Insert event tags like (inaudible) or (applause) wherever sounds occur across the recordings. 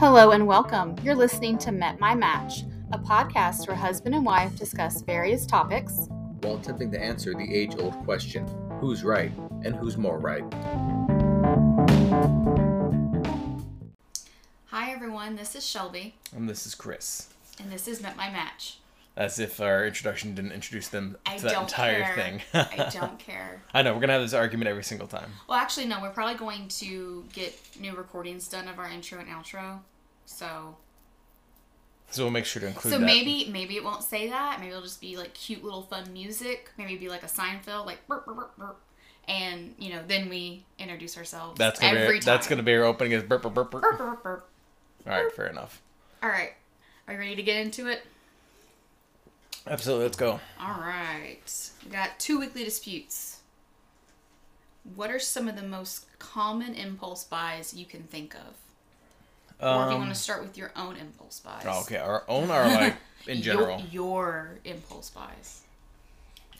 Hello and welcome. You're listening to Met My Match, a podcast where husband and wife discuss various topics while attempting to answer the age old question who's right and who's more right? Hi, everyone. This is Shelby, And this is Chris. and this is Met My Match. As if our introduction didn't introduce them I to that don't entire care. thing. I don't (laughs) care. I know, we're going to have this argument every single time. Well, actually, no. We're probably going to get new recordings done of our intro and outro. So, So we'll make sure to include so that. maybe maybe it won't say that. Maybe it'll just be like cute little fun music. Maybe be like a Seinfeld, like burp burp burp. And you know, then we introduce ourselves. that's gonna every be that's gonna be our opening is burp burp burp burp. burp burp burp. All right, fair enough. All right, are you ready to get into it? Absolutely, let's go. All right. We got two weekly disputes. What are some of the most common impulse buys you can think of? Or if you Um, want to start with your own impulse buys. oh, okay, our own or like (laughs) in general. Your, impulse buys.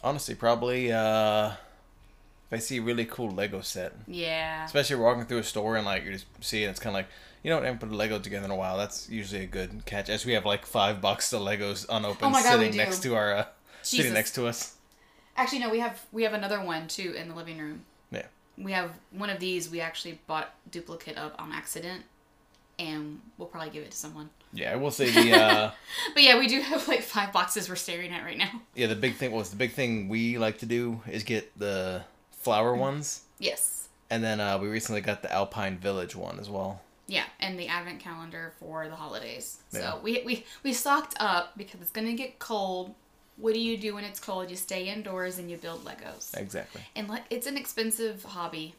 Honestly, probably uh, if I see a really cool Lego set, Yeah. especially walking through a store and like you just see it, it's kind of like you know what, I haven't put a Lego together in a while. That's usually a good catch. As we have like five boxes of Legos unopened Oh God, sitting next to our uh, sitting next to us. Actually, no. We have we have another one too in the living room. Yeah. We have one of these. We actually bought duplicate of on accident, and we'll probably give it to someone. Yeah, I will say the uh, (laughs) But yeah, we do have like five boxes we're staring at right now. yeah the big thing was the big thing we like to do is get the flower ones, Yes. and then uh, we recently got the Alpine Village one as well. Yeah, and the advent calendar for the holidays. Yeah. So we, we we stocked up because it's gonna get cold. What do you do when it's cold? You stay indoors and you build Legos. Exactly. And like it's an expensive hobby.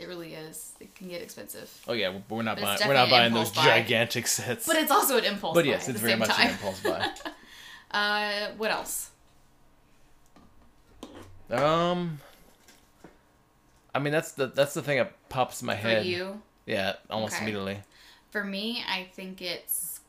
It really is. It can get expensive. Oh yeah, we're not But buying we're not buying those buy. gigantic sets. But it's also an impulse. Buy. But yes, it's very much time. an impulse buy. (laughs) Uh, what else? Um, I mean that's the that's the thing that pops in my For head. For you, Yeah, almost Okay. immediately. for me, I think it's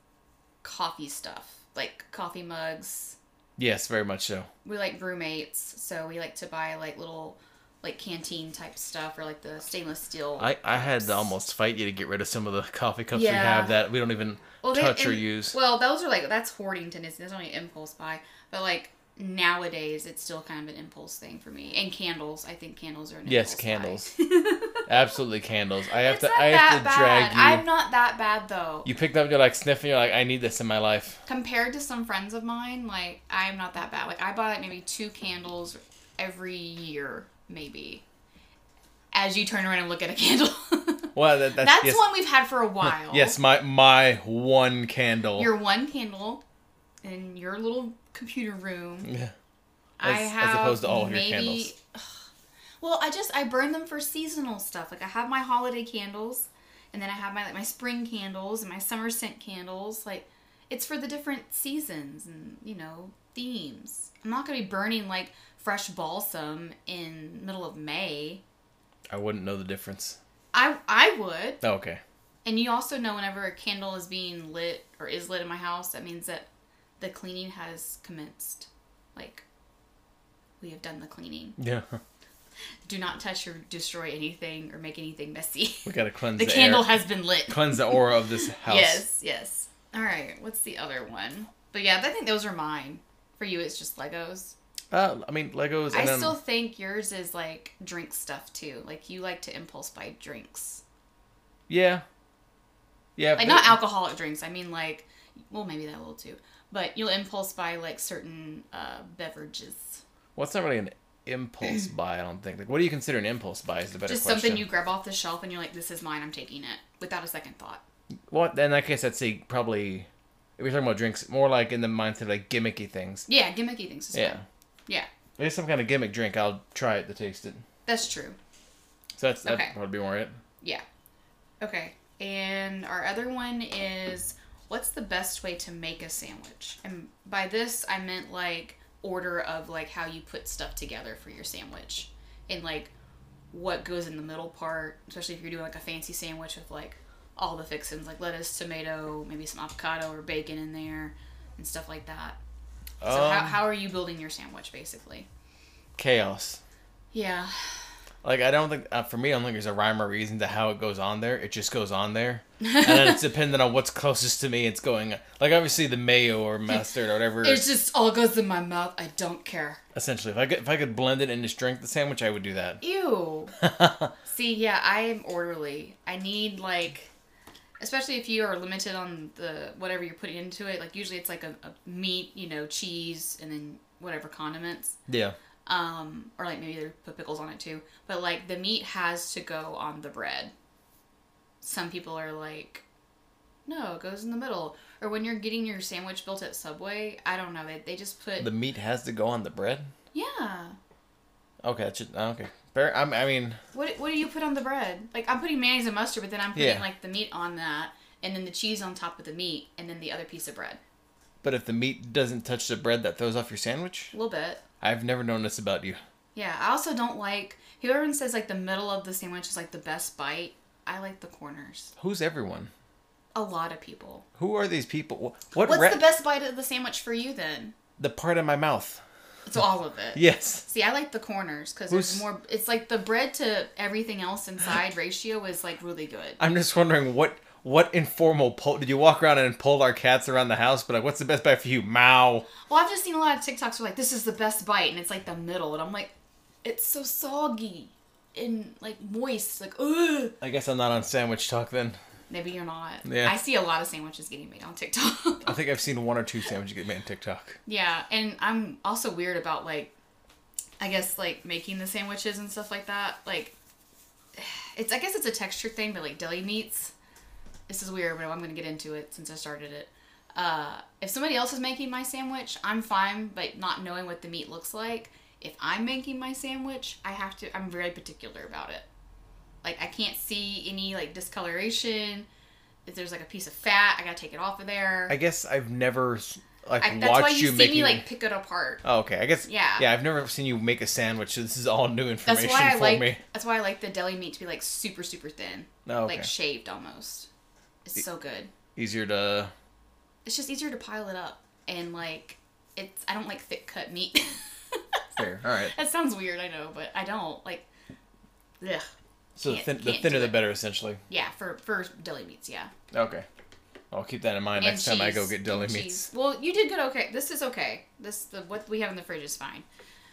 coffee stuff, like coffee mugs. Yes, very much so. we like roommates, so we like to buy like little like canteen type stuff or like the stainless steel. I I had to almost fight you to get rid of some of the coffee cups we have that we don't even Well, they- touch or and- use. Well, those are like that's hoarding tendency. That's only impulse buy, but like nowadays it's still kind of an impulse thing for me. And candles, I think candles are an Yes, candles. (laughs) Absolutely candles. I have it's to I have to bad. drag you. I'm not that bad though. You picked up, you're like sniffing, you're like, I need this in my life. Compared to some friends of mine, like I'm not that bad. Like I buy like maybe two candles every year, maybe. As you turn around and look at a candle. (laughs) Well, that, that's, That's yes, one we've had for a while. Yes, my my one candle. Your one candle in your little computer room. yeah. I As- as have opposed to all of your maybe, candles. (sighs) Well, I just I burn them for seasonal stuff. Like I have my holiday candles, and then I have my like my spring candles and my summer scent candles. Like it's for the different seasons and you know themes. I'm not gonna be burning like fresh balsam in middle of May. I wouldn't know the difference. I I would. Oh, okay. And you also know whenever a candle is being lit or is lit in my house, that means that the cleaning has commenced. Like, we have done the cleaning. Yeah. Do not touch or destroy anything or make anything messy. (laughs) We gotta (laughs) cleanse the the, candle air, has been lit. cleanse the aura of this (laughs) house. Yes, yes. All right, what's the other one? But yeah, I think those are mine. For you, it's just Legos. Uh, I mean Legos, and I then still think yours is like drink stuff too. Like, you like to impulse buy drinks. yeah, yeah. like but- not alcoholic drinks. I mean like, well maybe that little too. But you'll impulse buy like certain uh, beverages. Well, it's not really an impulse (clears throat) buy. I don't think. Like, what do you consider an impulse buy? Is the better Just question. something you grab off the shelf and you're like, this is mine. I'm taking it without a second thought. Well, in that case, I'd say probably. If we're talking about drinks, more like in the mindset of like gimmicky things. Yeah, gimmicky things. Yeah. Yeah, it's some kind of gimmick drink, I'll try it to taste it. that's true. So that's that'd Okay. probably be more it. Yeah. Okay. And our other one is what's the best way to make a sandwich? And by this I meant like order of like how you put stuff together for your sandwich. And like what goes in the middle part, especially if you're doing like a fancy sandwich with like all the fixings like lettuce, tomato, maybe some avocado or bacon in there and stuff like that. So how, Um, how are you building your sandwich basically? chaos. Yeah. Like I don't think uh, for me, I don't think there's a rhyme or reason to how it goes on there. It just goes on there, (laughs) and then it's dependent on what's closest to me. It's going like obviously the mayo or (laughs) mustard or whatever. It just all goes in my mouth. I don't care. essentially, if I could if I could blend it and just drink the sandwich, I would do that. Ew. (laughs) See, yeah, I am orderly. I need like, especially if you are limited on the whatever you're putting into it. Like usually it's like a, a meat, you know, cheese, and then whatever condiments. Yeah. Um, or like maybe they put pickles on it too. But like the meat has to go on the bread. Some people are like, no, it goes in the middle. Or when you're getting your sandwich built at Subway, I don't know. They, they just put The meat has to go on the bread. yeah. Okay, should, okay. I'm, I mean, What what do you put on the bread? Like I'm putting mayonnaise and mustard, but then I'm putting Yeah. like the meat on that, and then the cheese on top of the meat, and then the other piece of bread. but if the meat doesn't touch the bread, that throws off your sandwich. A little bit. I've never known this about you. Yeah. I also don't like whoever says like the middle of the sandwich is like the best bite. I like the corners. Who's everyone? A lot of people. Who are these people? What? What's ra- the best bite of the sandwich for you then? the part of my mouth. It's all of it. Yes. See, I like the corners because there's more. It's like the bread to everything else inside (gasps) ratio is like really good. I'm just wondering what what informal pull did you walk around and pull our cats around the house? But like, what's the best bite for you? Mao. Well, I've just seen a lot of TikToks where like this is the best bite, and it's like the middle, and I'm like, it's so soggy and like moist, like ugh. I guess I'm not on sandwich talk then. Maybe you're not. Yeah. I see a lot of sandwiches getting made on TikTok. (laughs) I think I've seen one or two sandwiches get made on TikTok. yeah, and I'm also weird about like, I guess like making the sandwiches and stuff like that. Like, (sighs) it's I guess it's a texture thing, but like deli meats. This is weird, but I'm gonna get into it since I started it. Uh, if somebody else is making my sandwich, I'm fine, but not knowing what the meat looks like. If I'm making my sandwich, I have to. I'm very particular about it. Like I can't see any like discoloration. If there's like a piece of fat, I gotta take it off of there. I guess I've never like I, that's watched why you, you, see making. me like pick it apart. oh, okay. I guess. Yeah. Yeah, I've never seen you make a sandwich. This is all new That's information why I for like. me. That's why I like the deli meat to be like super super thin, Oh, okay. like shaved almost. It's so good. Easier to. It's just easier to pile it up and like it's. I don't like thick cut meat. (laughs) Fair. All right. that sounds weird, I know, but I don't like. Ugh. So the, thin, the thinner the better, essentially. Yeah, for for deli meats, yeah. Okay. I'll keep that in mind And next time I go cheese. get deli And meats. cheese. Well, you did good. Okay, this is okay. This the what we have in the fridge is fine.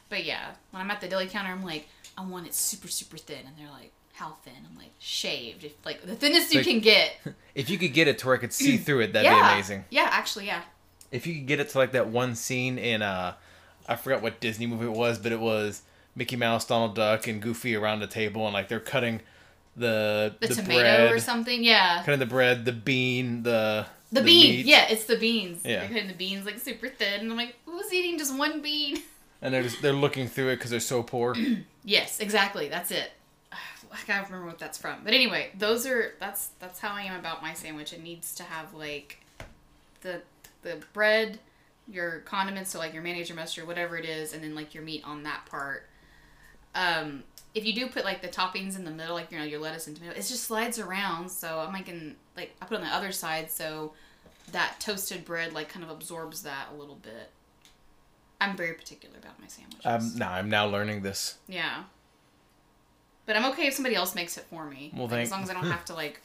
But yeah, when I'm at the deli counter, I'm like, I want it super super thin, and they're like, how thin? I'm like, shaved. If like the thinnest you Like- can get. (laughs) If you could get it to where I could see through it, that'd yeah. be amazing. Yeah, actually, yeah. If you could get it to like that one scene in uh I forgot what Disney movie it was, but it was Mickey Mouse, Donald Duck, and Goofy around the table and like they're cutting the The, the, tomato bread, or something. Yeah. cutting the bread, the bean, the The, bean. meat, Yeah, it's the beans. Yeah. They're cutting the beans like super thin, and I'm like, who's eating just one bean? (laughs) and they're just they're looking through it because they're so poor. (clears throat) Yes, exactly. That's it. (sighs) I gotta remember what that's from. But anyway, those are that's that's how I am about my sandwich. It needs to have like the the bread, your condiments, so like your mayonnaise, your mustard, whatever it is, and then like your meat on that part. Um, if you do put like the toppings in the middle, like you know your lettuce and tomato, it just slides around. So I'm making like I put it on the other side, so that toasted bread like kind of absorbs that a little bit. I'm very particular about my sandwiches. um, now I'm now learning this. Yeah. But I'm okay if somebody else makes it for me. Well, Like, thank- as long as I don't have to like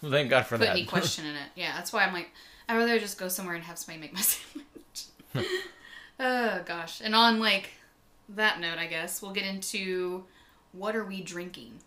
Well, (laughs) thank God for put that. any question in it. (laughs) Yeah, that's why I'm like I'd rather just go somewhere and have somebody make my (laughs) sandwich. oh gosh. And on like that note, I guess we'll get into what are we drinking.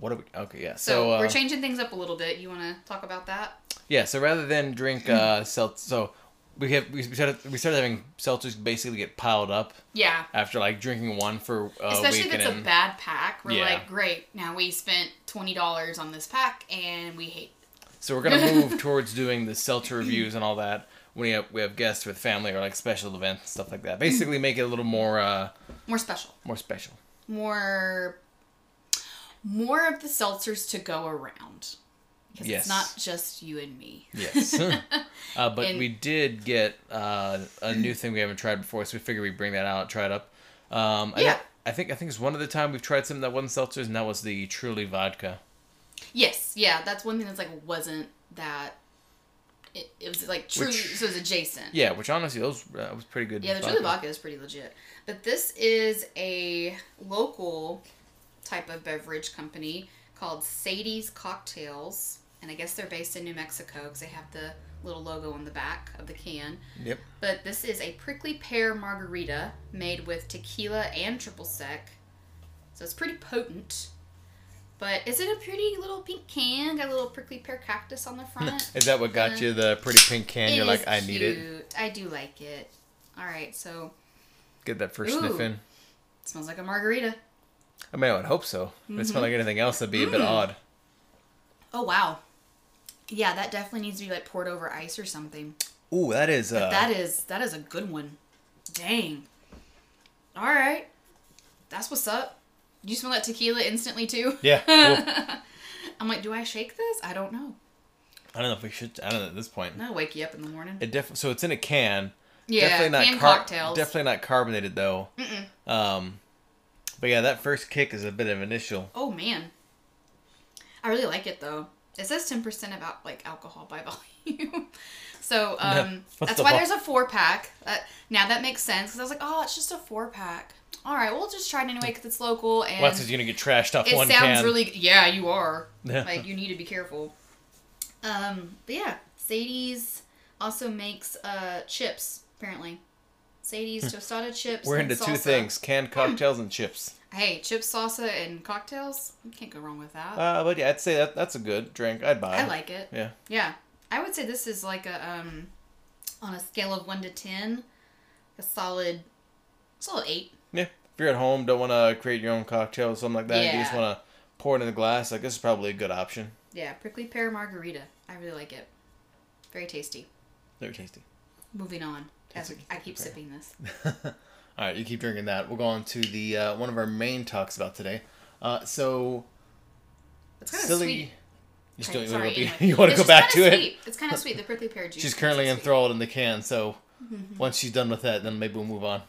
what are we? Okay, yeah. So, So, uh, we're changing things up a little bit. You want to talk about that? Yeah, so rather than drink uh seltz, so we have we started we started having seltzers basically get piled up Yeah. after like drinking one for a Especially if it's a bad pack. We're Yeah. like, great. Now we spent twenty dollars on this pack and we hate. so we're gonna move (laughs) towards doing the seltzer reviews and all that when we have we have guests with family or like special events stuff like that. Basically, make it a little more uh More special. more special. more more of the seltzers to go around because Yes. it's not just you and me Yes. (laughs) uh, but And- we did get uh, a new thing we haven't tried before, so we figured we'd bring that out, try it up. Um, I Yeah. I think I think it's one of the time we've tried something that wasn't seltzers, and that was the Truly vodka. yes yeah that's one thing that's like wasn't that it, it was like truly Which- so it was adjacent Yeah, which honestly, those uh, was pretty good. yeah the truly vodka is pretty legit but this is a local type of beverage company called Sadie's Cocktails, and I guess they're based in New Mexico because they have the little logo on the back of the can. Yep. But this is a prickly pear margarita made with tequila and triple sec. So it's pretty potent. But is it a pretty little pink can? Got a little prickly pear cactus on the front. (laughs) Is that what got Uh, you the pretty pink can? You're like, I need it. I do like it. All right, so Get that first Ooh. sniff in. it smells like a margarita. I mean, I would hope so. If it smelled like anything else, that'd be a bit Mm. odd. Oh wow. Yeah, that definitely needs to be like poured over ice or something. Ooh, that is. Uh, That is that is a good one. Dang. All right. That's what's up. You smell that tequila instantly too? Yeah. (laughs) Cool. I'm like, do I shake this? I don't know. I don't know if we should. I don't know at this point. That'll wake you up in the morning. It def- so it's in a can. yeah, definitely not canned car- cocktails. Definitely not carbonated though. Mm-mm. Um, but yeah, that first kick is a bit of initial. Oh man, I really like it though. It says ten percent about like alcohol by (laughs) volume, so um, that's the why there's a four pack. Uh, now that makes sense because I was like, oh, it's just a four pack. All right, we'll just try it anyway because it's local and Well, that's gonna get trashed off it one sounds can. really. Yeah, you are. Like you need to be careful. Um, but yeah, Sadie's also makes uh chips apparently. Sadie's tostada chips. We're and into two things: canned cocktails and chips. Hey, chips, salsa, and cocktails. You can't go wrong with that. Uh, but yeah, I'd say that that's a good drink. I'd buy. I like it. Yeah. Yeah, I would say this is like a um, on a scale of one to ten, a solid, solid eight. Yeah. If you're at home, don't want to create your own cocktail or something like that, you just want to pour it in a glass. Like this is probably a good option. Yeah, prickly pear margarita. I really like it. Very tasty. Very tasty. Moving on. As Tasty I keep sipping this. (laughs) All right, you keep drinking that. We'll go on to the uh, one of our main talks about today. Uh, so It's kind of silly. sweet. (laughs) You, still, sorry, you, anyway. you want to go back to it? It's kind of sweet. The prickly pear juice. She's currently it sweet. enthralled in the can, so Mm-hmm. once she's done with that, then maybe we'll move on.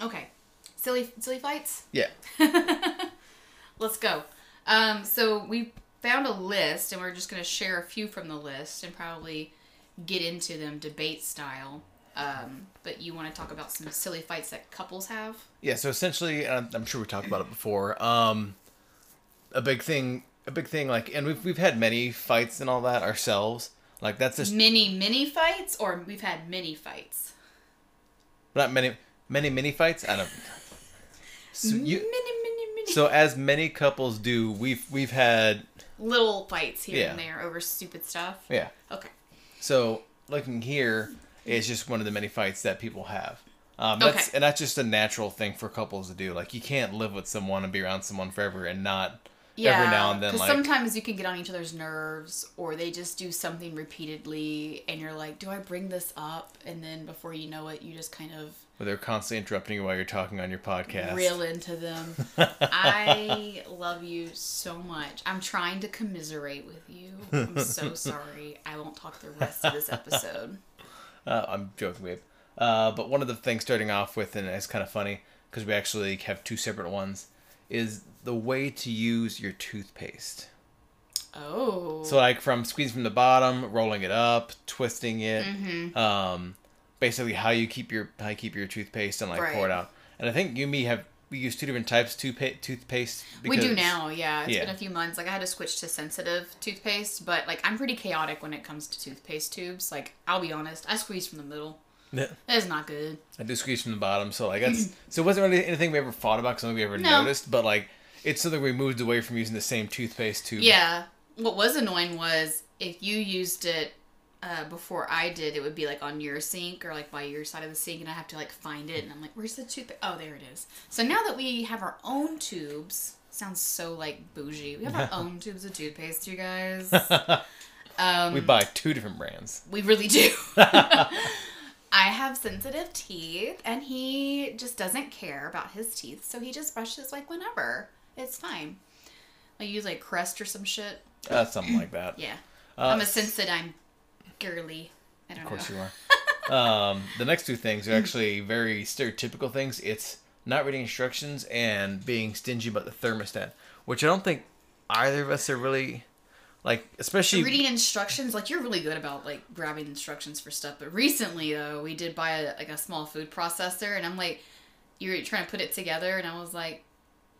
Okay. Silly, silly fights. Yeah. (laughs) Let's go. Um, so we found a list, and we're just going to share a few from the list and probably get into them debate style. Um, but you want to talk about some silly fights that couples have? Yeah, so essentially, I'm, I'm sure we talked about it before. Um, a big thing, a big thing, like, and we've we've had many fights and all that ourselves. Like that's just Mini mini fights, or we've had mini fights. not many, many mini fights. I don't. (laughs) So, mini you, mini mini. so as many couples do, we've we've had little fights here Yeah. and there over stupid stuff. yeah. Okay. So looking here is just one of the many fights that people have. Um, that's Okay. and that's just a natural thing for couples to do. Like you can't live with someone and be around someone forever and not Yeah, every now and then because like sometimes you can get on each other's nerves, or they just do something repeatedly, and you're like, "Do I bring this up?" And then before you know it, you just kind of where they're constantly interrupting you while you're talking on your podcast. reel into them. (laughs) I love you so much. I'm trying to commiserate with you. I'm so (laughs) sorry. I won't talk the rest of this episode. (laughs) Uh, I'm joking, babe. Uh, but one of the things starting off with, and it's kind of funny because we actually have two separate ones, is the way to use your toothpaste. Oh. So like from squeezing from the bottom, rolling it up, twisting it, Mm-hmm. um, basically how you keep your how you keep your toothpaste and like pour it out. And I think you and me have we use two different types of toothpaste. Toothpaste. we do now, yeah. It's Yeah. been a few months. Like I had to switch to sensitive toothpaste, but like I'm pretty chaotic when it comes to toothpaste tubes. Like I'll be honest, I squeeze from the middle. Yeah. That is not good. I do squeeze from the bottom, so like that's (clears throat) so it wasn't really anything we ever thought about, something we ever No. noticed, but like it's something we moved away from using the same toothpaste tube. Yeah. What was annoying was if you used it uh, before I did, it would be like on your sink or like by your side of the sink, and I have to like find it, and I'm like, "Where's the toothpaste? Oh, there it is." So now that we have our own tubes, sounds so like bougie. We have our (laughs) own tubes of toothpaste, you guys. (laughs) Um, we buy two different brands. We really do. (laughs) I have sensitive teeth, and he just doesn't care about his teeth, so he just brushes like whenever. It's fine. I use like Crest or some shit. Uh, something like that. Yeah. Uh, I'm a sense that I'm girly. I don't know. Of course know. you are. (laughs) um, the next two things are actually very stereotypical things. It's not reading instructions and being stingy about the thermostat, which I don't think either of us are really like, especially Reading instructions, like you're really good about like grabbing instructions for stuff. But recently, though, we did buy a, like a small food processor, and I'm like, you're trying to put it together, and I was like,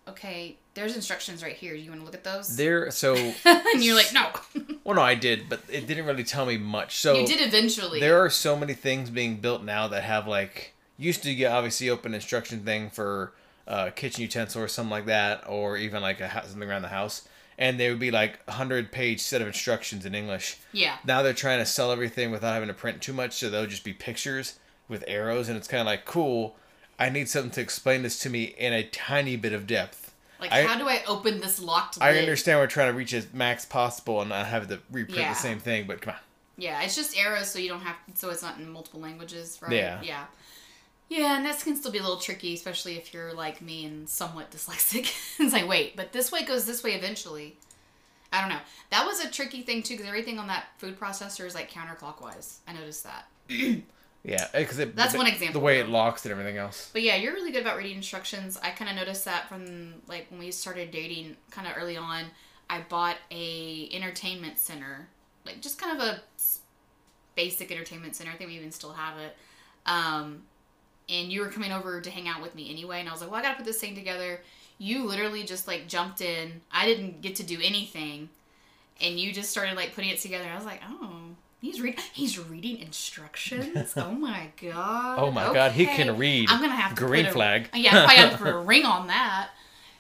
okay, there's instructions right here. Do You want to look at those? There, so (laughs) and you're like, no. (laughs) well, no, I did, but it didn't really tell me much. So you did eventually. there are so many things being built now that have like used to get obviously open instruction thing for uh, kitchen utensil or something like that, or even like a house, something around the house, and they would be like a hundred page set of instructions in English. yeah. Now they're trying to sell everything without having to print too much, so they'll just be pictures with arrows, and it's kind of like cool. I need something to explain this to me in a tiny bit of depth. Like, I- how do I open this locked I lid? understand we're trying to reach as max possible and not have to reprint Yeah. the same thing, but come on. Yeah, it's just arrows, so you don't have, so it's not in multiple languages, right? Yeah. Yeah. Yeah, and that can still be a little tricky, especially if you're like me and somewhat (laughs) dyslexic. it's like, wait, but this way goes this way eventually. I don't know. That was a tricky thing too, because everything on that food processor is like counterclockwise. I noticed that. (clears throat) Yeah, because it, That's the, one example, The way it locks and everything else. But yeah, you're really good about reading instructions. I kind of noticed that from like when we started dating, kind of early on. I bought a entertainment center, like just kind of a basic entertainment center. I think we even still have it. Um, and you were coming over to hang out with me anyway, and I was like, well, I gotta put this thing together. You literally just like jumped in. I didn't get to do anything, and you just started like putting it together. I was like, oh. He's read. He's reading instructions. (laughs) Oh my god. Oh my God, he can read. I'm gonna have to Green a- flag. Yeah, I have (laughs) to put a ring on that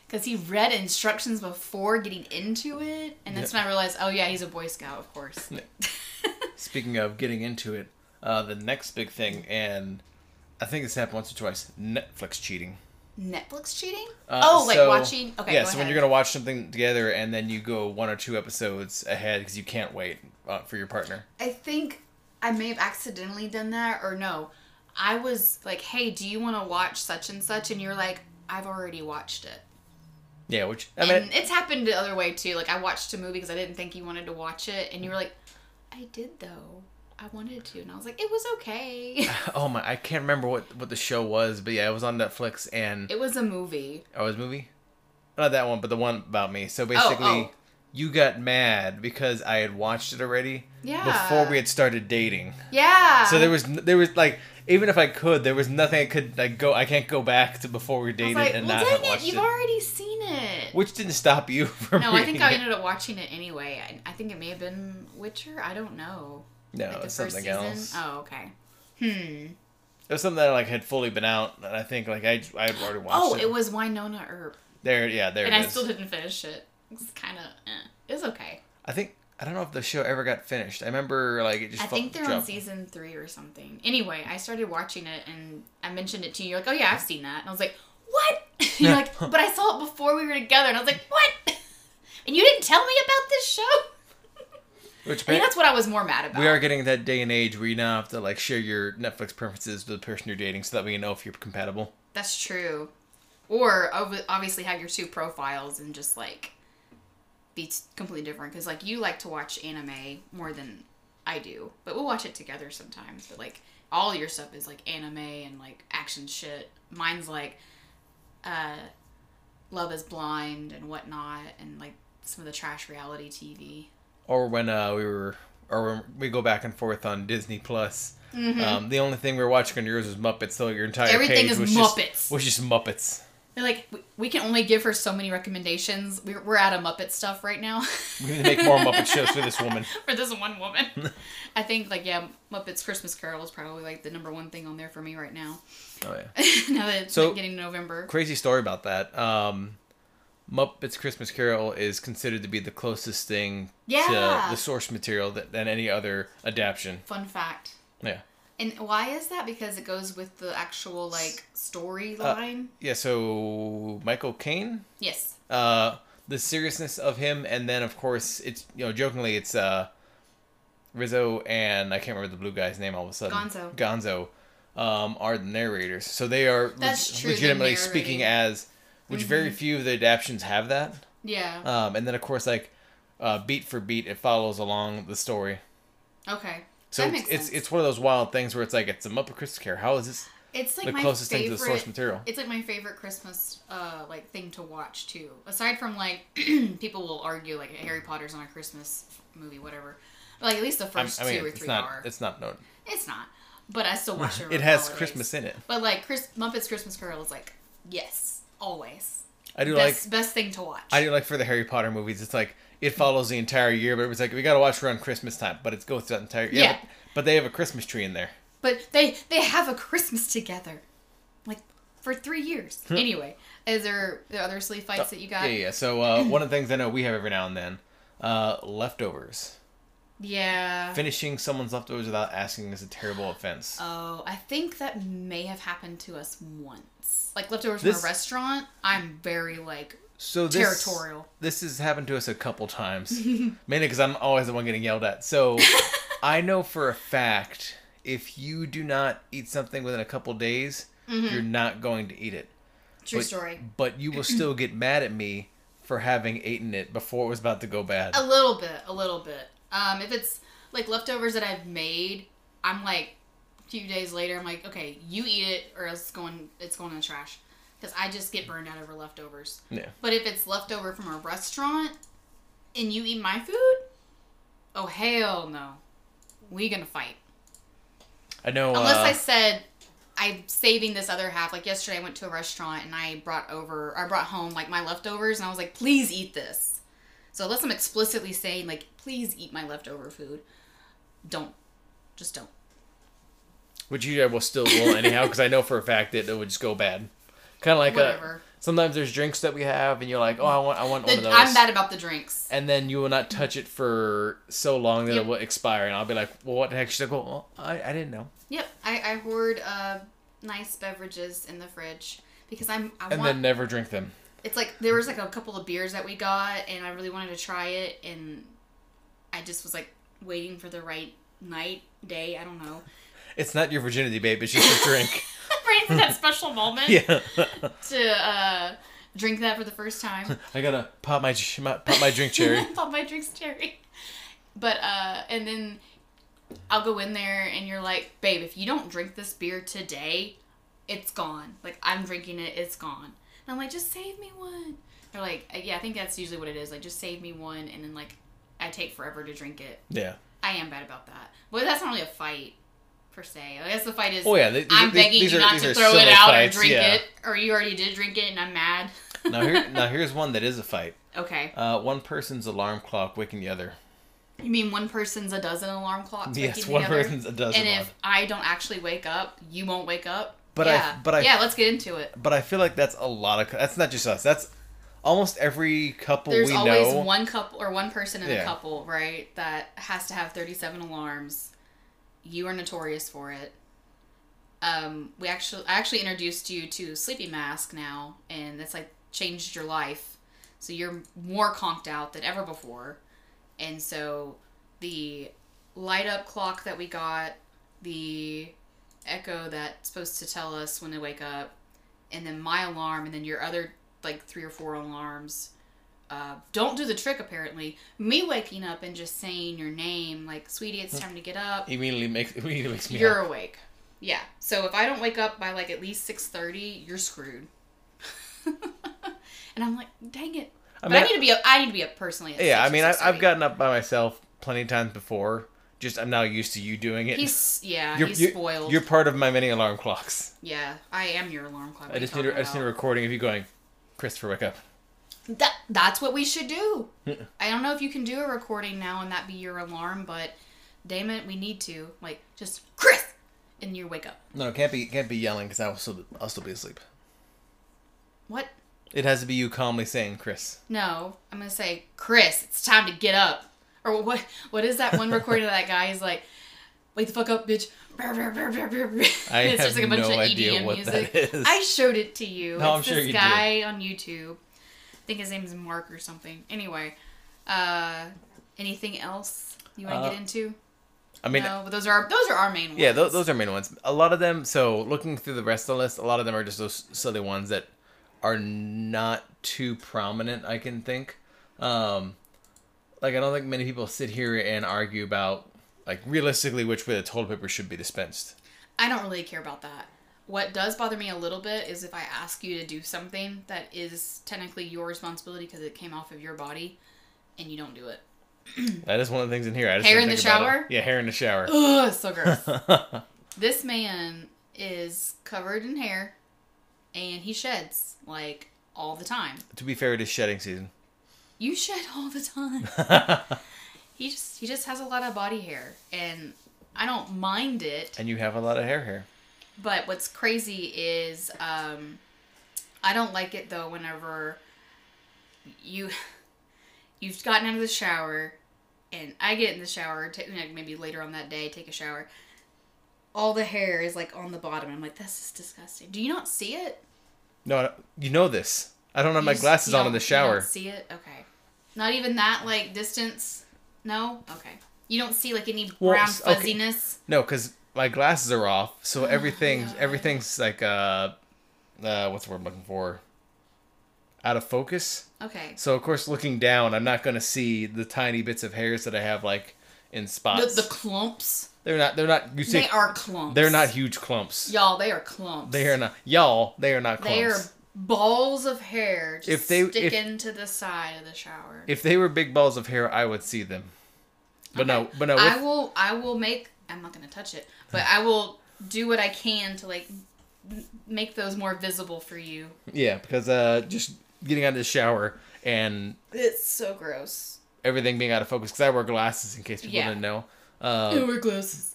because he read instructions before getting into it, and that's when I realized, oh yeah, he's a Boy Scout, of course. (laughs) Speaking of getting into it, uh, the next big thing, and I think this happened once or twice Netflix cheating. Netflix cheating? Uh, oh, like watching. Okay, yeah, go so when you're to watch something together and then you go one or two episodes ahead because you can't wait uh, for your partner. I think I may have accidentally done that, or no. I was like, hey, do you want to watch such and such? And you're like, I've already watched it. Yeah, which, I mean, and it's happened the other way too. Like I watched a movie because I didn't think you wanted to watch it, and you were like, "I did though. I wanted to," and I was like, "It was okay." (laughs) (laughs) oh my, I can't remember what, what the show was, but yeah, it was on Netflix and, it was a movie. oh, it was a movie? Not that one, but the one about me. So basically, oh. You got mad because I had watched it already Yeah. before we had started dating. Yeah. So there was there was like even if I could, there was nothing I could like go. I can't go back to before we dated like, and well, not dang have it, you've already seen it. Which didn't stop you (laughs) from. no, I think I ended up watching it anyway. I, I think it may have been Witcher. I don't know. No, like it's something season. else. Oh, okay. Hmm. It was something that like had fully been out, and I think like I I had already watched Oh, it. it was Wynonna Earp, there. Yeah, there and I is. still didn't finish it. It's kind of. Eh. It was okay. I think I don't know if the show ever got finished. I remember like it just. I think they're on season three or something. Anyway, I started watching it and I mentioned it to you. You're like, oh yeah, I've seen that. And I was like, what? (laughs) You're like, (laughs) but I saw it before we were together. And I was like, what? (laughs) And you didn't tell me about this show? Which I mean, that's what I was more mad about. we are getting that day and age where you now have to like share your Netflix preferences with the person you're dating, so that we know if you're compatible. That's true. Or obviously have your two profiles and just like be completely different. Because like you like to watch anime more than I do, but we'll watch it together sometimes. But like all your stuff is like anime and like action shit. Mine's like uh, Love is Blind and whatnot, and like some of the trash reality TV. or when uh, we were or when we go back and forth on Disney Plus. Um, the only thing we were watching on yours was Muppets, so your entire Mm-hmm. Everything page is was Muppets. Just, was just Muppets. They're like, we, we can only give her so many recommendations. We're, we're out of Muppet stuff right now. (laughs) We need to make more Muppet shows for this woman. (laughs) for this one woman. (laughs) I think like yeah, Muppets Christmas Carol is probably like the number one thing on there for me right now. Oh yeah. now that it's So- like, getting November. Crazy story about that. Um, Muppets Christmas Carol is considered to be the closest thing Yeah. to the source material that, than any other adaptation. Fun fact. Yeah. And why is that? Because it goes with the actual like Uh, storyline. Yeah, so Michael Caine, yes. uh, the seriousness of him, and then of course it's you know jokingly it's uh, Rizzo and I can't remember the blue guy's name all of a sudden. Gonzo. Gonzo, um, are the narrators, so they are leg- true, legitimately speaking as, which very few of the adaptions have that. Yeah. Um, and then of course like, uh, beat for beat, it follows along the story. okay. So it's, it's it's one of those wild things where it's like it's a Muppet Christmas Carol. How is this It's like the my closest favorite, thing to the source material? It's like my favorite Christmas uh like thing to watch too. Aside from like (clears throat) people will argue like Harry Potter's not a Christmas movie, whatever. But, like at least the 1st I mean, two or three not are. it's not known. It's not. But I still watch it. (laughs) It has holidays. Christmas in it. But like Chris Muppets Christmas Carol is like yes, always. I do best like best thing to watch. I do like for the Harry Potter movies. It's like it follows the entire year, but it was like we gotta watch around Christmas time. But it goes through that entire yeah. Yeah. But, but they have a Christmas tree in there. But they they have a Christmas together, like for three years. anyway, is there the other sleep fights that you got? Yeah, yeah. So uh, one of the things I know we have every now and then, uh, leftovers. Yeah. Finishing someone's leftovers without asking is a terrible offense. Oh, I think that may have happened to us once. Like leftovers This- from a restaurant. I'm very like so this, territorial. This has happened to us a couple times, (laughs) mainly because I'm always the one getting yelled at. So (laughs) I know for a fact if you do not eat something within a couple days, you're not going to eat it. true but, story. But you will still get mad at me for having eaten it before it was about to go bad. A little bit, a little bit. Um, if it's like leftovers that I've made, I'm like a few days later, I'm like, okay, you eat it or else it's going it's going in the trash. Because I just get burned out over leftovers. Yeah. But if it's leftover from a restaurant and you eat my food, oh hell no. We gonna fight. I know. Unless uh, I said I'm saving this other half. Like yesterday, I went to a restaurant and I brought over, I brought home like my leftovers, and I was like, please eat this. So unless I'm explicitly saying like, please eat my leftover food, don't, just don't. Which you I will still will anyhow, because I know for a fact that it would just go bad. Kind of like a, sometimes there's drinks that we have, and you're like, oh, I want, I want one of those. I'm bad about the drinks. and then you will not touch it for so long that Yep. it will expire, and I'll be like, well, what the heck I go? Well, I, I didn't know. Yep, I, I hoard uh, nice beverages in the fridge because I'm I And want. then never drink them. it's like there was like a couple of beers that we got, and I really wanted to try it, and I just was like waiting for the right night, day, I don't know. It's not your virginity, babe. It's just a drink. (laughs) right into that special moment (laughs) yeah. to uh, drink that for the first time. (laughs) I gotta pop my, my pop my drink cherry. (laughs) Pop my drinks cherry. But uh, and then I'll go in there and you're like, babe, if you don't drink this beer today, it's gone. Like I'm drinking it, it's gone. And I'm like, just save me one. They're like, uh, yeah, I think that's usually what it is. Like, just save me one, and then like I take forever to drink it. Yeah. I am bad about that. But that's not really a fight per se. I guess the fight is Oh yeah. These, I'm these- begging these you are- not to throw it out fights, or drink yeah. it, or you already did drink it and I'm mad. (laughs) now here, now here's one that is a fight. Okay. Uh, one person's alarm clock waking the other. You mean one person's a dozen alarm clocks? Yes, one the other? person's a dozen. And alarm. if I don't actually wake up, you won't wake up. But I- yeah. but I- yeah, let's get into it. But I feel like that's a lot of. That's not just us. That's almost every couple There's we always know. one couple or one person in Yeah. a couple, right, that has to have 37 alarms. You are notorious for it. Um, we actually, I actually introduced you to Sleepy Mask now, and it's like changed your life. So you're more conked out than ever before, and so the light up clock that we got, the echo that's supposed to tell us when to wake up, and then my alarm, and then your other like three or four alarms uh, don't do the trick apparently. Me waking up and just saying your name, like, sweetie, it's time to get up. immediately makes (laughs) immediately makes me. You're up. awake. Yeah. So if I don't wake up by like at least six thirty, you're screwed. (laughs) and I'm like, dang it. I but mean, I need to be up. I need to be up personally. At yeah, I 6 or mean, I, I've gotten up by myself plenty of times before. Just I'm now used to you doing it. He's (laughs) yeah. you're, he's you're- spoiled. You're part of my many alarm clocks. yeah, I am your alarm clock. I just need a, I just need a recording of you going, Christopher, wake up. That that's what we should do. I don't know if you can do a recording now and that be your alarm, but damn it, we need to. Like just Chris, and you wake up. No, it can't be can't be yelling because I'll still I'll still be asleep. What? It has to be you calmly saying, Chris. No, I'm gonna say Chris. It's time to get up. Or what? What is that one (laughs) recording of that guy? He's like, "Wake the fuck up, bitch." (laughs) I it's have just like a bunch no of idea EDM what music. that is. I showed it to you. No, I'm it's sure this you did. guy on YouTube. I think his name is Mark or something. Anyway, uh, anything else you want to Uh, get into? I mean, no, but those are those are our main ones. Yeah, those, those are main ones. A lot of them. So looking through the rest of the list, a lot of them are just those silly ones that are not too prominent. I can think. Um, like I don't think many people sit here and argue about like realistically which way the toilet paper should be dispensed. I don't really care about that. What does bother me a little bit is if I ask you to do something that is technically your responsibility because it came off of your body, and you don't do it. (clears throat) That is one of the things in here. I just Hair in the think about it. shower? Yeah, hair in the shower. Ugh, so gross. (laughs) this man is covered in hair and he sheds like all the time. To be fair, it is shedding season. You shed all the time. (laughs) he just he just has a lot of body hair, and I don't mind it. and you have a lot of hair here. But what's crazy is um, I don't like it though. Whenever you you've gotten out of the shower, and I get in the shower, like maybe later on that day, take a shower. All the hair is like on the bottom. I'm like, this is disgusting. Do you not see it? No, you know this. I don't have You my glasses on in the you shower. don't see it? Okay. Not even that like distance. No. Okay. You don't see like any Well, brown s- okay. fuzziness. No, because my glasses are off, so everything's God. everything's like uh, uh, what's the word I'm looking for? Out of focus. Okay. So of course, looking down, I'm not gonna see the tiny bits of hairs that I have like in spots. the clumps. they're not. They're not. You see, They are clumps. they're not huge clumps. Y'all, they are clumps. They are not. Y'all, they are not clumps. They are balls of hair just If they- if- sticking to the side of the shower. If they were big balls of hair, I would see them. But no, but no. I will. I will make. I'm not gonna touch it, but I will do what I can to like m- make those more visible for you. yeah, because uh, just getting out of the shower and It's so gross. everything being out of focus because I wear glasses in case people Yeah. didn't know. Uh, wear glasses.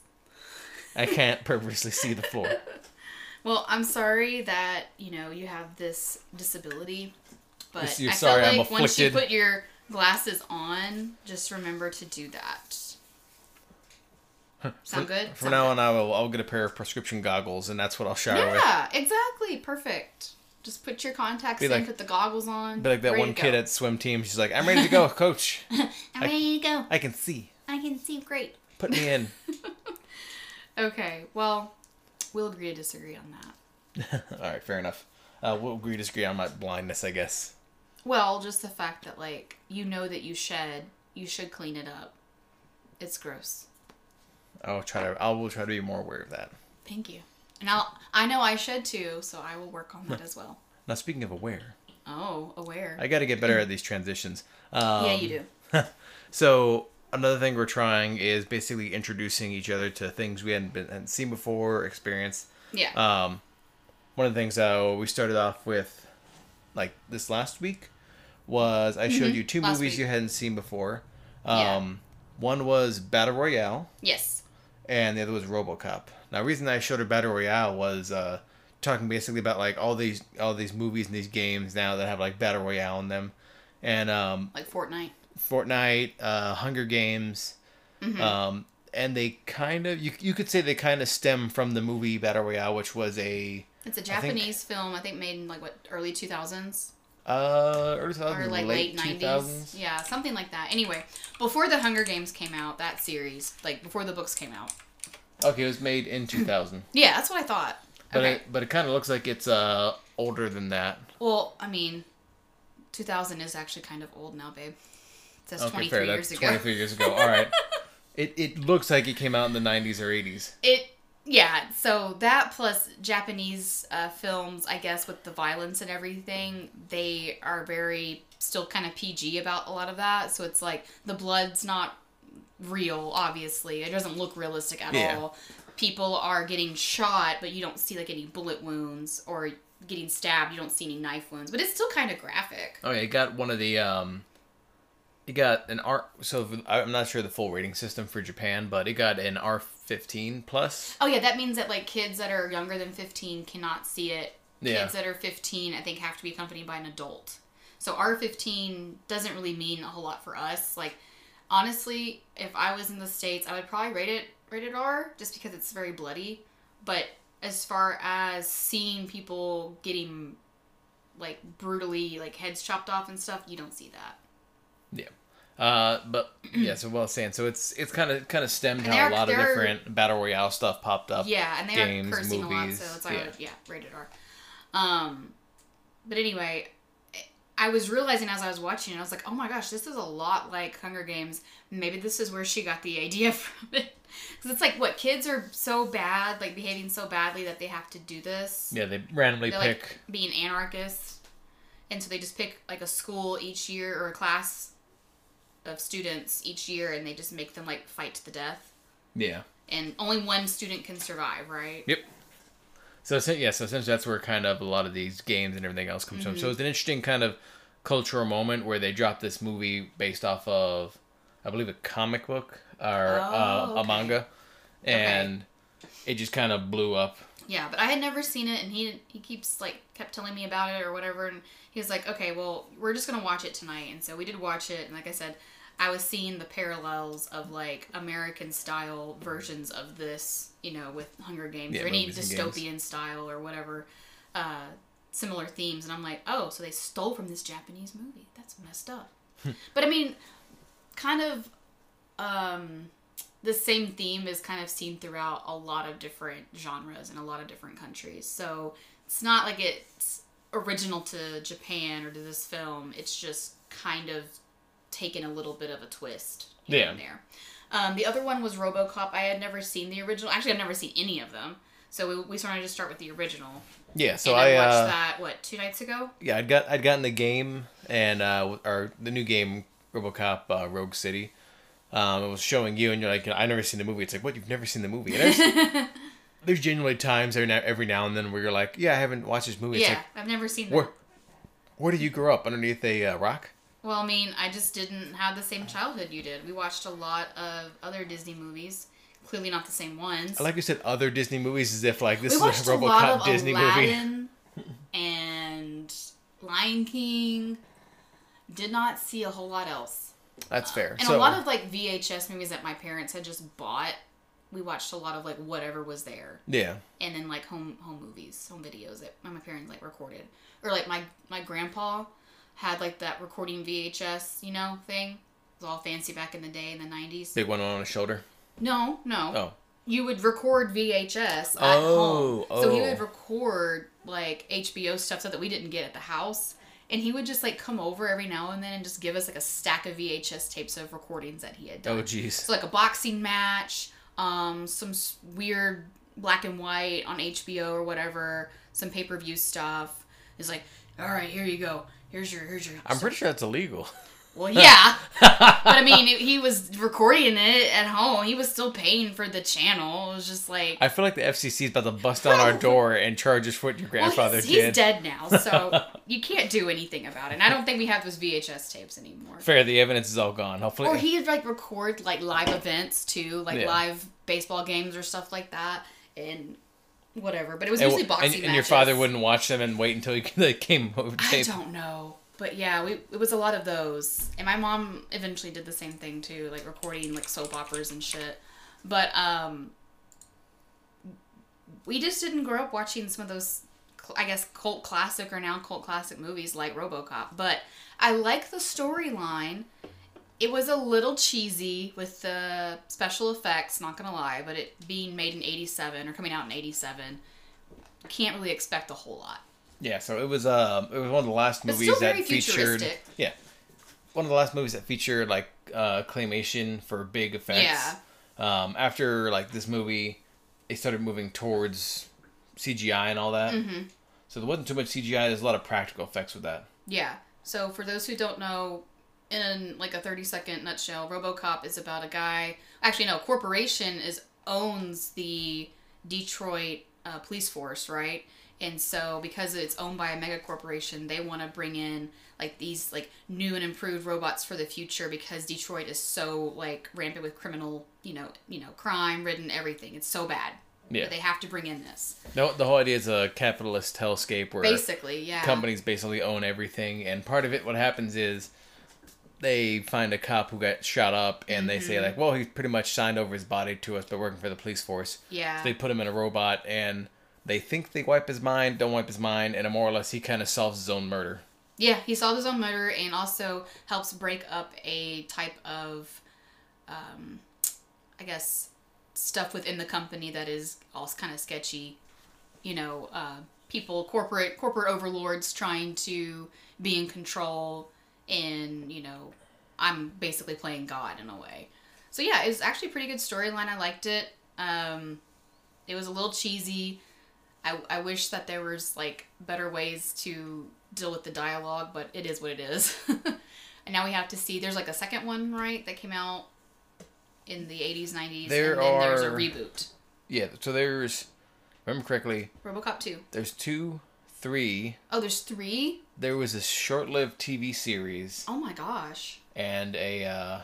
I can't purposely see the floor. (laughs) Well, I'm sorry that you know you have this disability, but You're I sorry felt I'm like once you afflicted. put your glasses on, just remember to do that. Sound For- good? From Sound now good. on, I will. I'll get a pair of prescription goggles, and that's what I'll shower with. Yeah, exactly. Perfect. Just put your contacts Be in, like- put the goggles on. Be like that ready one to kid go. at swim team. She's like, "I'm ready to go, (laughs) coach. (laughs) I'm ready to go. I can see. I can see great. Put me in." (laughs) Okay, well, we'll agree to disagree on that. All right, fair enough. Uh, we'll agree to disagree on my blindness, I guess. Well, just the fact that like you know that you shed, you should clean it up. It's gross. I'll try to. I will try to be more aware of that. Thank you. And I'll I know I should too, so I will work on that as well. Now, speaking of aware, Oh, aware. I got to get better (laughs) at these transitions. Um, yeah, you do. (laughs) So another thing we're trying is basically introducing each other to things we hadn't been hadn't seen before, or experienced. Yeah. Um, one of the things uh, we started off with, like this last week, was I showed Mhm, you two last movies week. you hadn't seen before. Yeah. Um, One was Battle Royale, yes. And the other was RoboCop. Now, the reason I showed her Battle Royale was uh, talking basically about like all these all these movies and these games now that have like Battle Royale in them, and um, Like Fortnite. Fortnite, uh, Hunger Games, Mhm. um, and they kind of you you could say they kind of stem from the movie Battle Royale, which was a It's a I think- Japanese film, I think made in like what early 2000s uh early 2000s, or like late, late 90s. 2000s. Yeah, something like that. Anyway, before the Hunger Games came out, that series, like before the books came out. Okay, it was made in 2000, (clears throat) Yeah, that's what I thought. but okay. it but it kind of looks like it's uh older than that. Well, I mean, 2000 is actually kind of old now, babe. That's Okay, 23 fair. years That's ago. 23 years ago. All right. (laughs) It it looks like it came out in the 90s or 80s. It yeah, so that plus Japanese uh, films, I guess, with the violence and everything, they are very still kind of PG about a lot of that. So it's like the blood's not real, obviously. It doesn't look realistic at Yeah. all. People are getting shot, but you don't see like any bullet wounds or getting stabbed. You don't see any knife wounds, but it's still kind of graphic. Oh yeah, it got one of the um, it got an R. So I'm not sure the full rating system for Japan, but it got an R15 plus. Oh yeah, that means that like kids that are younger than 15 cannot see it. Yeah. Kids that are 15, I think, have to be accompanied by an adult. So R15 doesn't really mean a whole lot for us. Like, honestly, if I was in the states, I would probably rate it rated R just because it's very bloody. But as far as seeing people getting like brutally like heads chopped off and stuff, you don't see that. Uh, but (clears throat) yeah, so well saying. So it's it's kind of kind of stemmed And how a lot of different battle royale stuff popped up. Yeah, and they games, are cursing movies, a lot, so it's why yeah. Yeah, rated R. Um, but anyway, I was realizing as I was watching it, I was like, oh my gosh, this is a lot like Hunger Games. Maybe this is where she got the idea (laughs) from it. Because it's like, what, kids are so bad, like behaving so badly that they have to do this. Yeah, they randomly They're pick. like being anarchists. And so they just pick like a school each year or a class of students each year and they just make them like fight to the death. Yeah. And only one student can survive, right? Yep. So yeah, so essentially that's where kind of a lot of these games and everything else comes from. Mm-hmm. So it's an interesting kind of cultural moment where they dropped this movie based off of, I believe, a comic book or uh, Oh, a manga, and it just kind of blew up. Yeah, but I had never seen it, and he he keeps like kept telling me about it or whatever, and he was like, "Okay, well, we're just gonna watch it tonight." And so we did watch it, and like I said, I was seeing the parallels of like American style versions of this, you know, with Hunger Games Yeah, or any dystopian style or whatever, uh, similar themes, and I'm like, "Oh, so they stole from this Japanese movie? That's messed up." (laughs) but I mean, kind of um the same theme is kind of seen throughout a lot of different genres in a lot of different countries. So it's not like it's original to Japan or to this film. It's just kind of taken a little bit of a twist here Yeah. and there. Um, the other one was RoboCop. I had never seen the original. Actually, I've never seen any of them. So we, we started to start with the original. Yeah, so and I, I, watched uh, that what two nights ago. yeah, I'd got I'd gotten the game and uh, or the new game RoboCop uh, Rogue City. Um, it was showing you, and you're like, I never seen the movie. It's like, what? You've never seen the movie? And there's, (laughs) there's genuinely times every now, every now and then where you're like, yeah, I haven't watched this movie. It's yeah, like, I've never seen that. where, where did you grow up? Underneath a uh, rock? Well, I mean, I just didn't have the same childhood you did. We watched a lot of other Disney movies, clearly not the same ones. I like you said, other Disney movies as if like this we is a a lot RoboCop of Disney movie. Aladdin (laughs) and Lion King. Did not see a whole lot else. That's fair. And so a lot of like VHS movies that my parents had just bought. We watched a lot of like whatever was there, yeah, and then like home home movies, home videos that my parents like recorded, or like my my grandpa had like that recording VHS, you know, thing. It was all fancy back in the day in the nineties. big one on his shoulder. No, no. Oh, You would record VHS at Oh, home. So he oh. would record like HBO stuff so that we didn't get at the house. And he would just like come over every now and then and just give us like a stack of VHS tapes of recordings that he had done. oh, jeez. So like a boxing match, um, some weird black and white on HBO or whatever, some pay per view stuff. It's like, all right, here you go. Here's your here's your. I'm pretty sure that's illegal. (laughs) Well, yeah, (laughs) but I mean, he was recording it at home. He was still paying for the channel. It was just like, I feel like the FCC is about to bust down our (laughs) door and charge us for what your well, grandfather he's, did. he's dead now, so (laughs) you can't do anything about it. And I don't think we have those VHS tapes anymore. Fair, the evidence is all gone. Hopefully, Or he'd like record like live events too, like Yeah. live baseball games or stuff like that, and whatever. But it was and, usually and, boxing and your father wouldn't watch them and wait until he they came over I tape. I don't know, but yeah, we it was a lot of those, and my mom eventually did the same thing too, like recording like soap operas and shit. But um, we just didn't grow up watching some of those, I guess, cult classic or now cult classic movies like RoboCop. But I like the storyline. It was a little cheesy with the special effects, not gonna lie, but it being made in '87 or coming out in '87, can't really expect a whole lot. Yeah, so it was um it was one of the last But movies still very that featured futuristic. yeah one of the last movies that featured like uh claymation for big effects. Yeah. Um, after like this movie, they started moving towards CGI and all that. Mm-hmm. So there wasn't too much CGI. There's a lot of practical effects with that. Yeah. So for those who don't know, in like a thirty second nutshell, RoboCop is about a guy. Actually, no, corporation is owns the Detroit uh, police force, right? And so because it's owned by a mega corporation, they want to bring in like these like new and improved robots for the future because Detroit is so like rampant with criminal, you know, you know, crime ridden everything. It's so bad. Yeah. That they have to bring in this. No, the whole idea is a capitalist hellscape where Basically, yeah. companies basically own everything, and part of it, what happens is they find a cop who got shot up, and they Mm-hmm. say like, well, he's pretty much signed over his body to us, but working for the police force. Yeah. So they put him in a robot, and they think they wipe his mind, don't wipe his mind, and more or less he kind of solves his own murder. Yeah, he solves his own murder and also helps break up a type of, um, I guess, stuff within the company that is all kind of sketchy. You know, uh, people, corporate corporate overlords trying to be in control, and you know, I'm basically playing God in a way. So yeah, it was actually a pretty good storyline. I liked it. Um, it was a little cheesy. I, I wish that there was like better ways to deal with the dialogue, but it is what it is. (laughs) and now we have to see. There's like a second one, right? That came out in the 80s, 90s, There and then there's a reboot. Yeah, so there's remember correctly, RoboCop 2. there's two, three. Oh, there's three? There was a short-lived TV series Oh my gosh. and a, uh,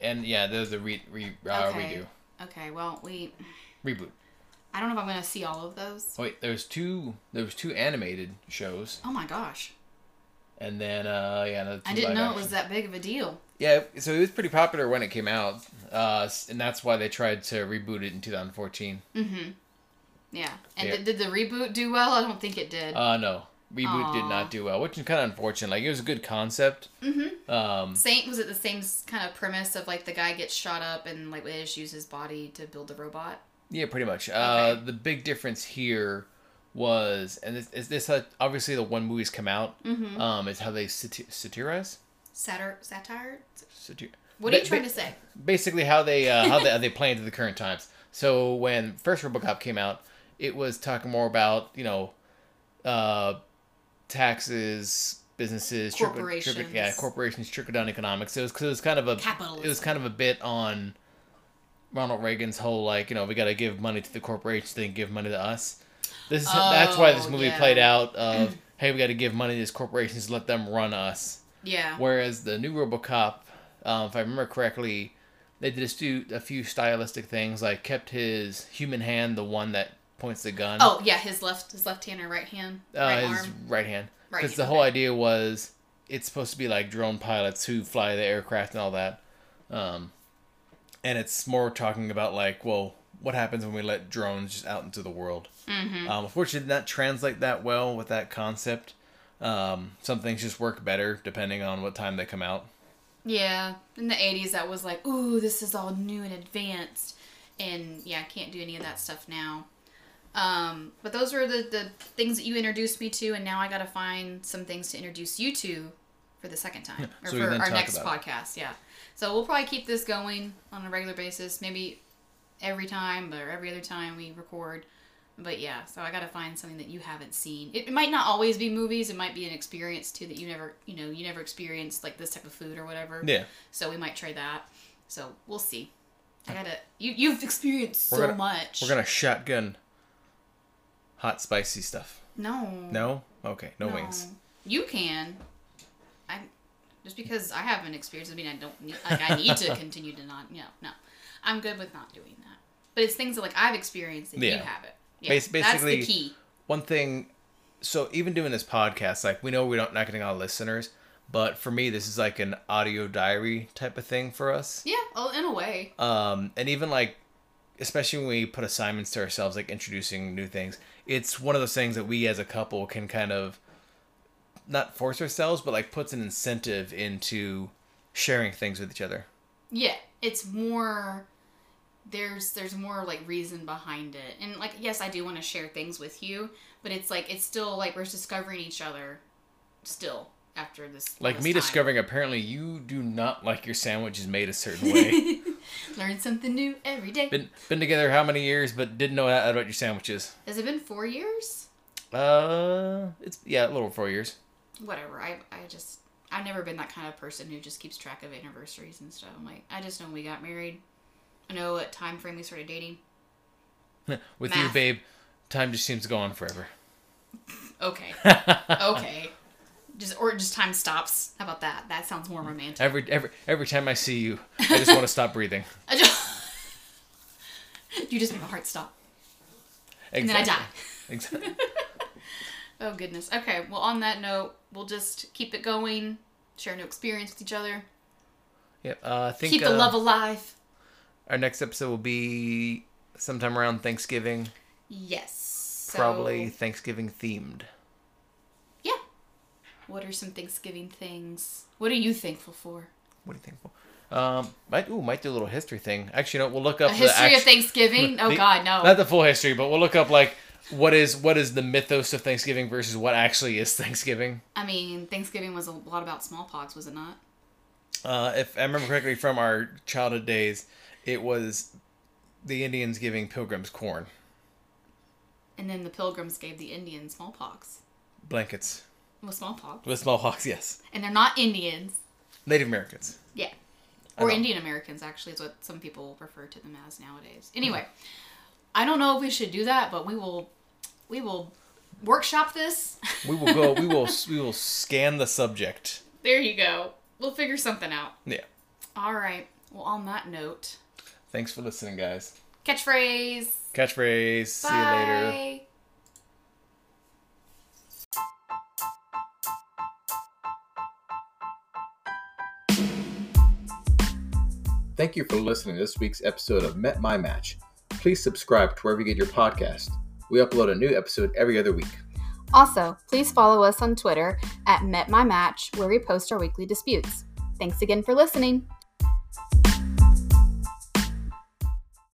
and yeah, there's a re, re, uh, Okay. redo, Okay, well, we. reboot. I don't know if I'm going to see all of those. Wait, there's two. There was two animated shows, Oh my gosh. and then uh, yeah, another two I didn't live know it action. was that big of a deal. Yeah, so it was pretty popular when it came out, uh, and that's why they tried to reboot it in 2014. Mm hmm. Yeah. And Yeah. Did, did the reboot do well? I don't think it did. Uh, no, reboot did Aw. not do well, which is kind of unfortunate. Like it was a good concept. mm-hmm. Um, Saint was it the same s- kind of premise of like the guy gets shot up and like they just use his body to build the robot? Yeah, pretty much. Uh, the big difference here was, and this, is this how, obviously the one movies come out, Mm-hmm. um, is how they sati- satirize. Satir- satire? Satir- What are you Ba- trying ba- to say? basically how they uh, how they how they play into the current times. So when first RoboCop came out, it was talking more about you know, uh, taxes, businesses, trickle- trickle- Corporations. yeah, corporations, trickle down economics. It was it was kind of a Capitalism. it was kind of a bit on Ronald Reagan's whole like you know we got to give money to the corporations, then give money to us. This is that's why this Oh, movie yeah. played out (clears throat) of hey we got to give money to these corporations, let them run us. Yeah. Whereas the new RoboCop, um, if I remember correctly, they did just do a few stylistic things, like kept his human hand the one that points the gun. Oh yeah, his left his left hand or right hand, uh, right his arm. right hand. Right Because the whole okay. idea was it's supposed to be like drone pilots who fly the aircraft and all that. Um, and it's more talking about like, well, what happens when we let drones just out into the world? Mm-hmm. Um, unfortunately, it did not translate that well with that concept. Um, some things just work better depending on what time they come out. Yeah, in the '80s, that was like, ooh, this is all new and advanced, and yeah, I can't do any of that stuff now. Um, but those were the the things that you introduced me to, and now I got to find some things to introduce you to for the second time, or so for our next podcast. Yeah, so we'll probably keep this going on a regular basis, maybe every time or every other time we record. But yeah, so I gotta find something that you haven't seen. It, it might not always be movies. It might be an experience too that you never, you know, you never experienced like this type of food or whatever. Yeah. So we might try that. So we'll see. I gotta. You you've experienced We're so gonna- much. We're gonna shotgun hot spicy stuff. No. No? Okay, no, wings. You can. I just because I haven't experienced. I mean, I don't. Need, like, I need to (laughs) continue to not. You know, no. I'm good with not doing that. But it's things that like I've experienced that you haven't. Yeah, Bas- that's basically- the key. One thing so even doing this podcast, like we know we're not, not getting all listeners, but for me this is like an audio diary type of thing for us. Yeah, well, in a way. Um and even like especially when we put assignments to ourselves like introducing new things, it's one of those things that we as a couple can kind of not force ourselves, but like puts an incentive into sharing things with each other. Yeah, it's more there's there's more like reason behind it. And like yes, I do want to share things with you, but it's like it's still like we're discovering each other still after this Like this me time. discovering apparently you do not like your sandwiches made a certain (laughs) way. Learn something new every day. been been together how many years but didn't know that about your sandwiches. Has it been 4 years? Uh it's yeah, a little over four years. Whatever. I I just I've never been that kind of person who just keeps track of anniversaries and stuff. I'm like, I just know we got married. I know what time frame we started dating. (laughs) With you, babe, time just seems to go on forever. Okay. (laughs) okay. Just or just time stops. How about that? That sounds more romantic. every every every time I see you, I just want to stop breathing. (laughs) I just, you just make my heart stop, and then I die. Exactly. Oh goodness. Okay. Well, on that note, we'll just keep it going, share new experience with each other, Yep. Uh, I think keep the uh, love alive. our next episode will be sometime around Thanksgiving, Yes. So, probably Thanksgiving themed. Yeah. What are some Thanksgiving things? What are you thankful for? What are you thankful? Um, might ooh might do a little history thing. Actually, no, we'll look up A the history act- of Thanksgiving? (laughs) Oh the- God, no. Not the full history, but we'll look up like what is what is the mythos of Thanksgiving versus what actually is Thanksgiving. I mean, Thanksgiving was a lot about smallpox, was it not? Uh, if I remember correctly from our childhood days, it was the Indians giving pilgrims corn, And then the Pilgrims gave the Indians smallpox. blankets With smallpox. with smallpox. Yes, And they're not Indians. Native Americans. Yeah. Or. Indian Americans, actually, is what some people refer to them as nowadays. Anyway, I don't know if we should do that, but we will we will workshop this. We will go. We will. (laughs) We will scan the subject. there you go. We'll figure something out. Yeah. All right. Well, on that note, Thanks for listening, guys. catchphrase. Catchphrase. See you later. Thank you for listening to this week's episode of Met My Match. Please subscribe to wherever you get your podcast. We upload a new episode every other week. Also, please follow us on Twitter at MetMyMatch, where we post our weekly disputes. Thanks again for listening.